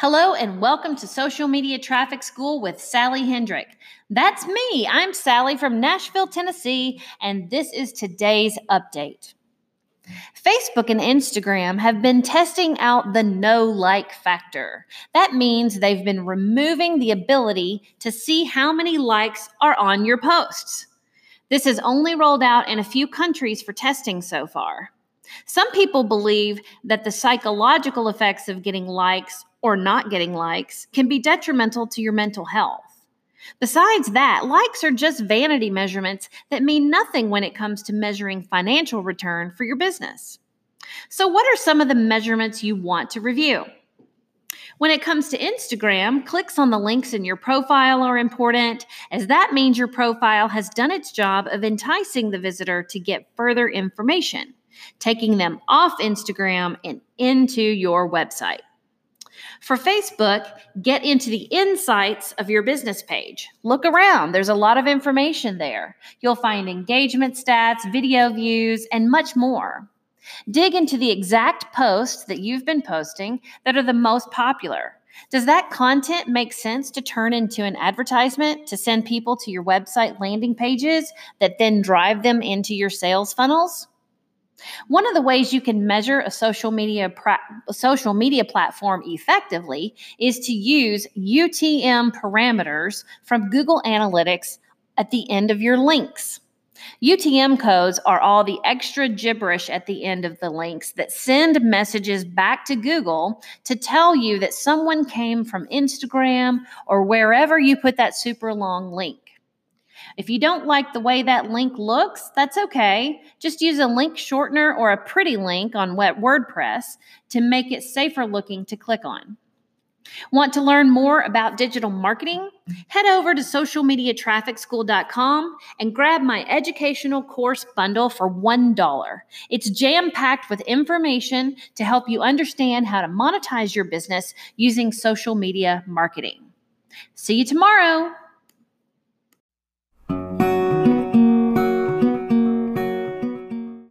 Hello and welcome to Social Media Traffic School with Sally Hendrick. That's me. I'm Sally from Nashville, Tennessee, and this is today's update. Facebook and Instagram have been testing out the no like factor. That means they've been removing the ability to see how many likes are on your posts. This has only rolled out in a few countries for testing so far. Some people believe that the psychological effects of getting likes or not getting likes can be detrimental to your mental health. Besides that, likes are just vanity measurements that mean nothing when it comes to measuring financial return for your business. So, what are some of the measurements you want to review? When it comes to Instagram, clicks on the links in your profile are important, as that means your profile has done its job of enticing the visitor to get further information, taking them off Instagram and into your website. For Facebook, get into the insights of your business page. Look around, there's a lot of information there. You'll find engagement stats, video views, and much more. Dig into the exact posts that you've been posting that are the most popular. Does that content make sense to turn into an advertisement to send people to your website landing pages that then drive them into your sales funnels? One of the ways you can measure a social media pra- social media platform effectively is to use UTM parameters from Google Analytics at the end of your links. UTM codes are all the extra gibberish at the end of the links that send messages back to Google to tell you that someone came from Instagram or wherever you put that super long link. If you don't like the way that link looks, that's okay. Just use a link shortener or a pretty link on WordPress to make it safer looking to click on. Want to learn more about digital marketing? Head over to socialmediatrafficschool.com and grab my educational course bundle for $1. It's jam packed with information to help you understand how to monetize your business using social media marketing. See you tomorrow.